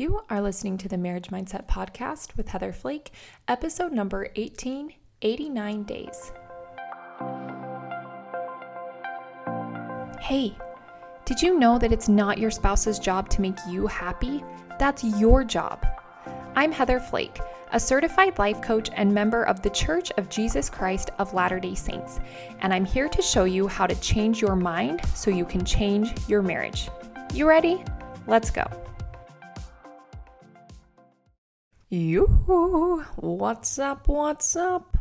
You are listening to the Marriage Mindset Podcast with Heather Flake, episode number 18 89 Days. Hey, did you know that it's not your spouse's job to make you happy? That's your job. I'm Heather Flake, a certified life coach and member of the Church of Jesus Christ of Latter day Saints, and I'm here to show you how to change your mind so you can change your marriage. You ready? Let's go. Yoo What's up? What's up?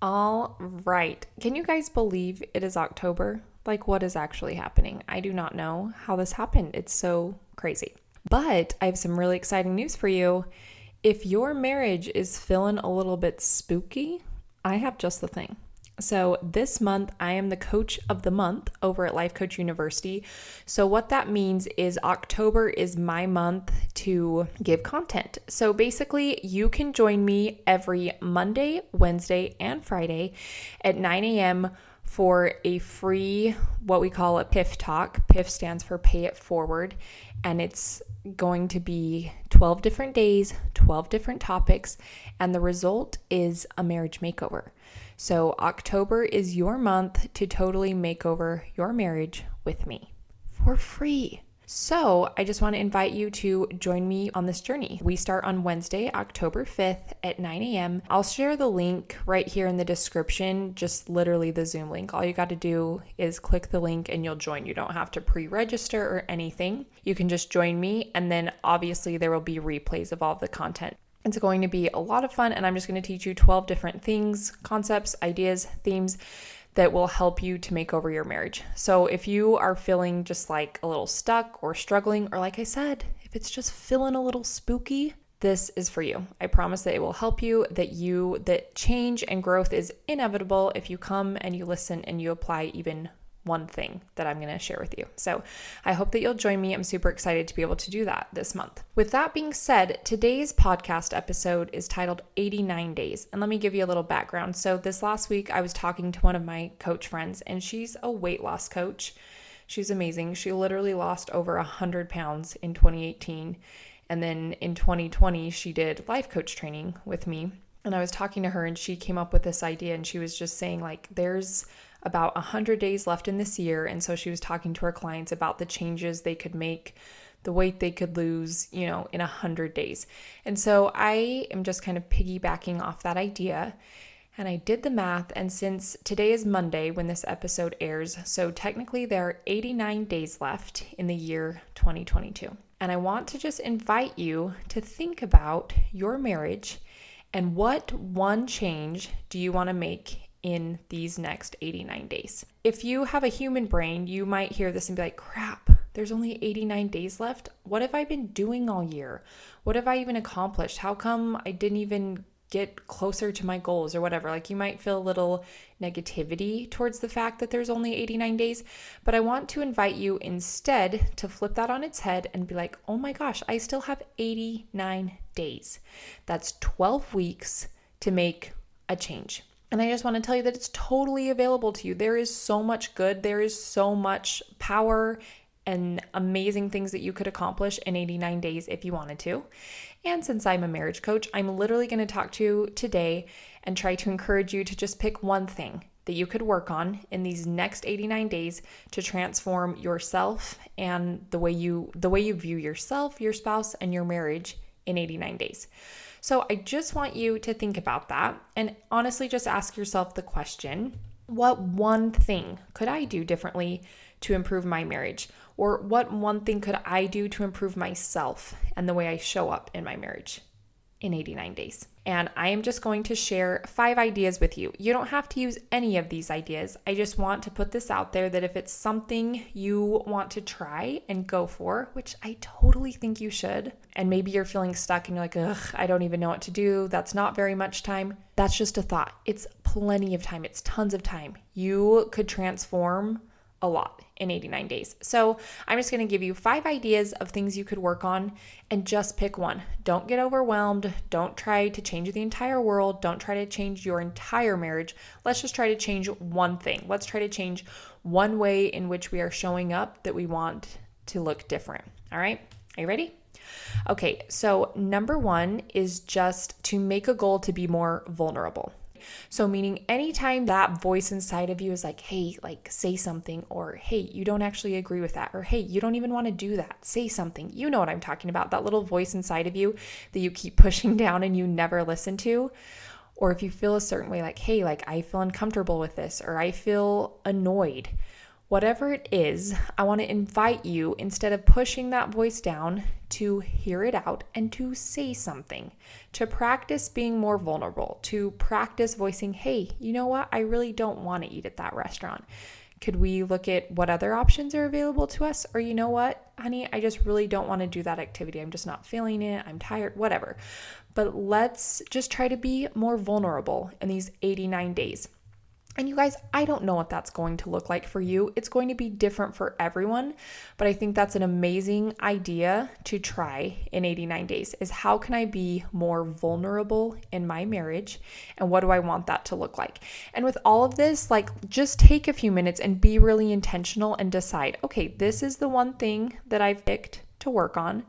All right. Can you guys believe it is October? Like, what is actually happening? I do not know how this happened. It's so crazy. But I have some really exciting news for you. If your marriage is feeling a little bit spooky, I have just the thing. So, this month, I am the coach of the month over at Life Coach University. So, what that means is October is my month to give content. So, basically, you can join me every Monday, Wednesday, and Friday at 9 a.m. for a free, what we call a PIF talk. PIF stands for Pay It Forward. And it's going to be 12 different days, 12 different topics. And the result is a marriage makeover. So, October is your month to totally make over your marriage with me for free. So, I just want to invite you to join me on this journey. We start on Wednesday, October 5th at 9 a.m. I'll share the link right here in the description, just literally the Zoom link. All you got to do is click the link and you'll join. You don't have to pre register or anything. You can just join me, and then obviously there will be replays of all the content. It's going to be a lot of fun, and I'm just going to teach you 12 different things, concepts, ideas, themes that will help you to make over your marriage. So, if you are feeling just like a little stuck or struggling, or like I said, if it's just feeling a little spooky, this is for you. I promise that it will help you, that you, that change and growth is inevitable if you come and you listen and you apply even one thing that I'm going to share with you. So I hope that you'll join me. I'm super excited to be able to do that this month. With that being said, today's podcast episode is titled 89 Days. And let me give you a little background. So this last week, I was talking to one of my coach friends, and she's a weight loss coach. She's amazing. She literally lost over 100 pounds in 2018. And then in 2020, she did life coach training with me. And I was talking to her, and she came up with this idea, and she was just saying, like, there's about 100 days left in this year. And so she was talking to her clients about the changes they could make, the weight they could lose, you know, in 100 days. And so I am just kind of piggybacking off that idea. And I did the math, and since today is Monday when this episode airs, so technically there are 89 days left in the year 2022. And I want to just invite you to think about your marriage and what one change do you want to make in these next 89 days. If you have a human brain, you might hear this and be like, crap, there's only 89 days left. What have I been doing all year? What have I even accomplished? How come I didn't even get closer to my goals or whatever? Like you might feel a little negativity towards the fact that there's only 89 days, but I want to invite you instead to flip that on its head and be like, oh my gosh, I still have 89 days. That's 12 weeks to make a change. And I just want to tell you that it's totally available to you. There is so much good, there is so much power and amazing things that you could accomplish in 89 days if you wanted to. And since I'm a marriage coach, I'm literally going to talk to you today and try to encourage you to just pick one thing that you could work on in these next 89 days to transform yourself and the way you the way you view yourself, your spouse and your marriage in 89 days. So I just want you to think about that and honestly just ask yourself the question what one thing could I do differently to improve my marriage? Or what one thing could I do to improve myself and the way I show up in my marriage in 89 days? and I am just going to share five ideas with you. You don't have to use any of these ideas. I just want to put this out there that if it's something you want to try and go for, which I totally think you should, and maybe you're feeling stuck and you're like, ugh, I don't even know what to do, that's not very much time, that's just a thought. It's plenty of time, it's tons of time. You could transform a lot in 89 days. So, I'm just going to give you five ideas of things you could work on and just pick one. Don't get overwhelmed. Don't try to change the entire world. Don't try to change your entire marriage. Let's just try to change one thing. Let's try to change one way in which we are showing up that we want to look different. All right? Are you ready? Okay, so number one is just to make a goal to be more vulnerable. So, meaning anytime that voice inside of you is like, hey, like say something, or hey, you don't actually agree with that, or hey, you don't even want to do that, say something. You know what I'm talking about. That little voice inside of you that you keep pushing down and you never listen to. Or if you feel a certain way, like, hey, like I feel uncomfortable with this, or I feel annoyed. Whatever it is, I want to invite you, instead of pushing that voice down, to hear it out and to say something, to practice being more vulnerable, to practice voicing, hey, you know what? I really don't want to eat at that restaurant. Could we look at what other options are available to us? Or, you know what, honey, I just really don't want to do that activity. I'm just not feeling it. I'm tired, whatever. But let's just try to be more vulnerable in these 89 days. And you guys, I don't know what that's going to look like for you. It's going to be different for everyone, but I think that's an amazing idea to try in 89 days is how can I be more vulnerable in my marriage and what do I want that to look like? And with all of this, like just take a few minutes and be really intentional and decide, okay, this is the one thing that I've picked to work on.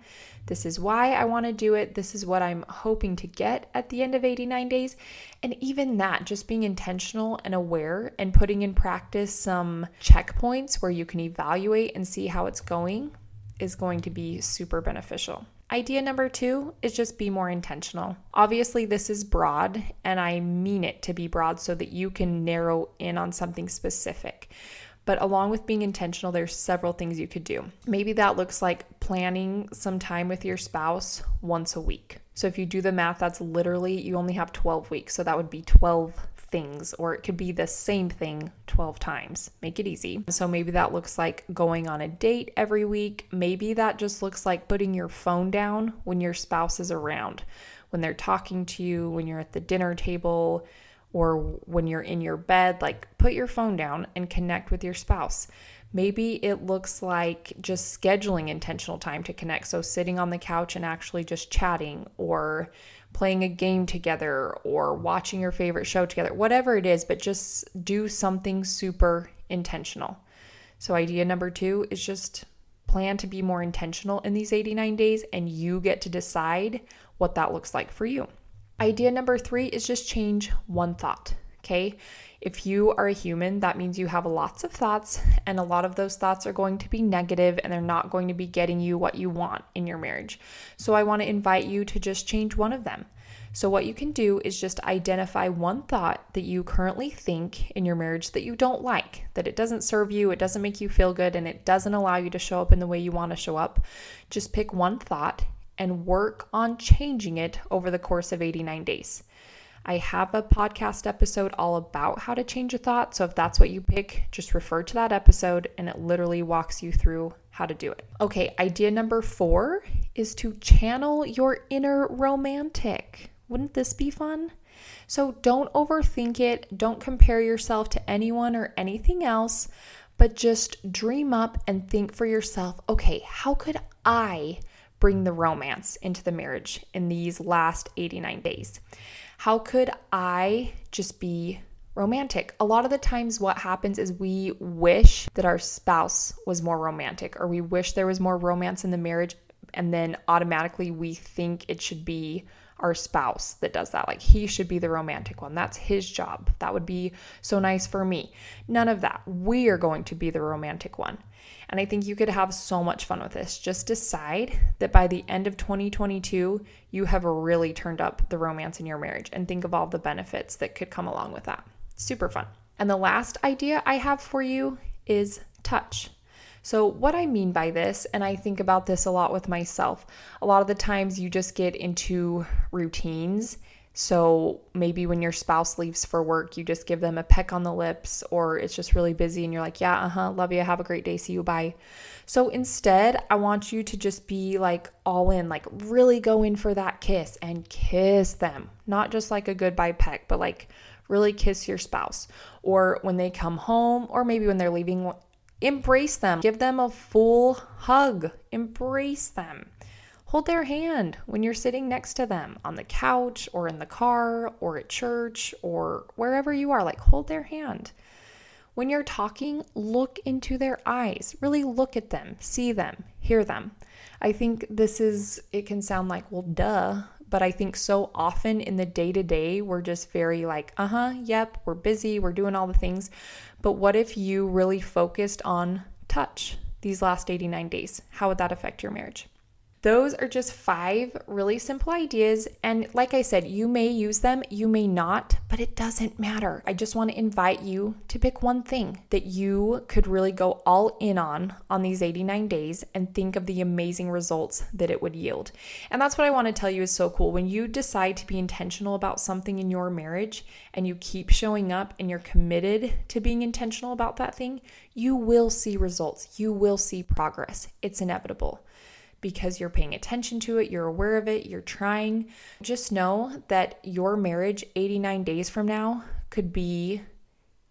This is why I want to do it. This is what I'm hoping to get at the end of 89 days. And even that, just being intentional and aware and putting in practice some checkpoints where you can evaluate and see how it's going is going to be super beneficial. Idea number two is just be more intentional. Obviously, this is broad, and I mean it to be broad so that you can narrow in on something specific. But along with being intentional, there's several things you could do. Maybe that looks like planning some time with your spouse once a week. So if you do the math, that's literally you only have 12 weeks. So that would be 12 things, or it could be the same thing 12 times. Make it easy. So maybe that looks like going on a date every week. Maybe that just looks like putting your phone down when your spouse is around, when they're talking to you, when you're at the dinner table or when you're in your bed, like put your phone down and connect with your spouse. Maybe it looks like just scheduling intentional time to connect. So, sitting on the couch and actually just chatting, or playing a game together, or watching your favorite show together, whatever it is, but just do something super intentional. So, idea number two is just plan to be more intentional in these 89 days, and you get to decide what that looks like for you. Idea number three is just change one thought. Okay. If you are a human, that means you have lots of thoughts, and a lot of those thoughts are going to be negative and they're not going to be getting you what you want in your marriage. So, I want to invite you to just change one of them. So, what you can do is just identify one thought that you currently think in your marriage that you don't like, that it doesn't serve you, it doesn't make you feel good, and it doesn't allow you to show up in the way you want to show up. Just pick one thought and work on changing it over the course of 89 days. I have a podcast episode all about how to change a thought. So if that's what you pick, just refer to that episode and it literally walks you through how to do it. Okay, idea number four is to channel your inner romantic. Wouldn't this be fun? So don't overthink it. Don't compare yourself to anyone or anything else, but just dream up and think for yourself okay, how could I bring the romance into the marriage in these last 89 days? How could I just be romantic? A lot of the times, what happens is we wish that our spouse was more romantic, or we wish there was more romance in the marriage, and then automatically we think it should be our spouse that does that. Like he should be the romantic one. That's his job. That would be so nice for me. None of that. We are going to be the romantic one. And I think you could have so much fun with this. Just decide that by the end of 2022, you have really turned up the romance in your marriage and think of all the benefits that could come along with that. Super fun. And the last idea I have for you is touch. So, what I mean by this, and I think about this a lot with myself, a lot of the times you just get into routines so maybe when your spouse leaves for work, you just give them a peck on the lips, or it's just really busy and you're like, yeah, uh huh, love you, have a great day, see you, bye. So instead, I want you to just be like all in, like really go in for that kiss and kiss them. Not just like a goodbye peck, but like really kiss your spouse. Or when they come home, or maybe when they're leaving, embrace them, give them a full hug, embrace them. Hold their hand when you're sitting next to them on the couch or in the car or at church or wherever you are. Like, hold their hand. When you're talking, look into their eyes. Really look at them, see them, hear them. I think this is, it can sound like, well, duh, but I think so often in the day to day, we're just very like, uh huh, yep, we're busy, we're doing all the things. But what if you really focused on touch these last 89 days? How would that affect your marriage? Those are just five really simple ideas. And like I said, you may use them, you may not, but it doesn't matter. I just want to invite you to pick one thing that you could really go all in on on these 89 days and think of the amazing results that it would yield. And that's what I want to tell you is so cool. When you decide to be intentional about something in your marriage and you keep showing up and you're committed to being intentional about that thing, you will see results. You will see progress. It's inevitable because you're paying attention to it, you're aware of it, you're trying. Just know that your marriage 89 days from now could be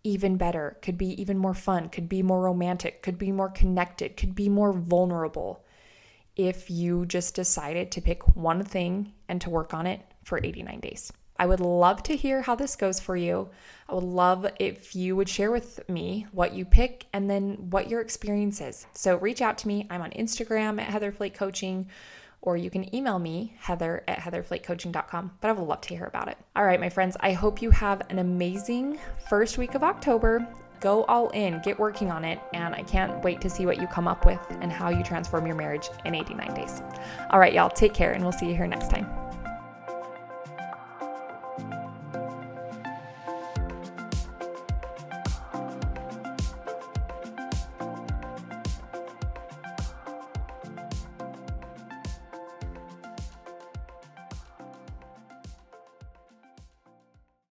even better, could be even more fun, could be more romantic, could be more connected, could be more vulnerable if you just decided to pick one thing and to work on it for 89 days. I would love to hear how this goes for you. I would love if you would share with me what you pick and then what your experience is. So reach out to me. I'm on Instagram at Heather Flake Coaching, or you can email me, heather at heatherflakecoaching.com. But I would love to hear about it. All right, my friends, I hope you have an amazing first week of October. Go all in, get working on it, and I can't wait to see what you come up with and how you transform your marriage in 89 days. All right, y'all, take care, and we'll see you here next time.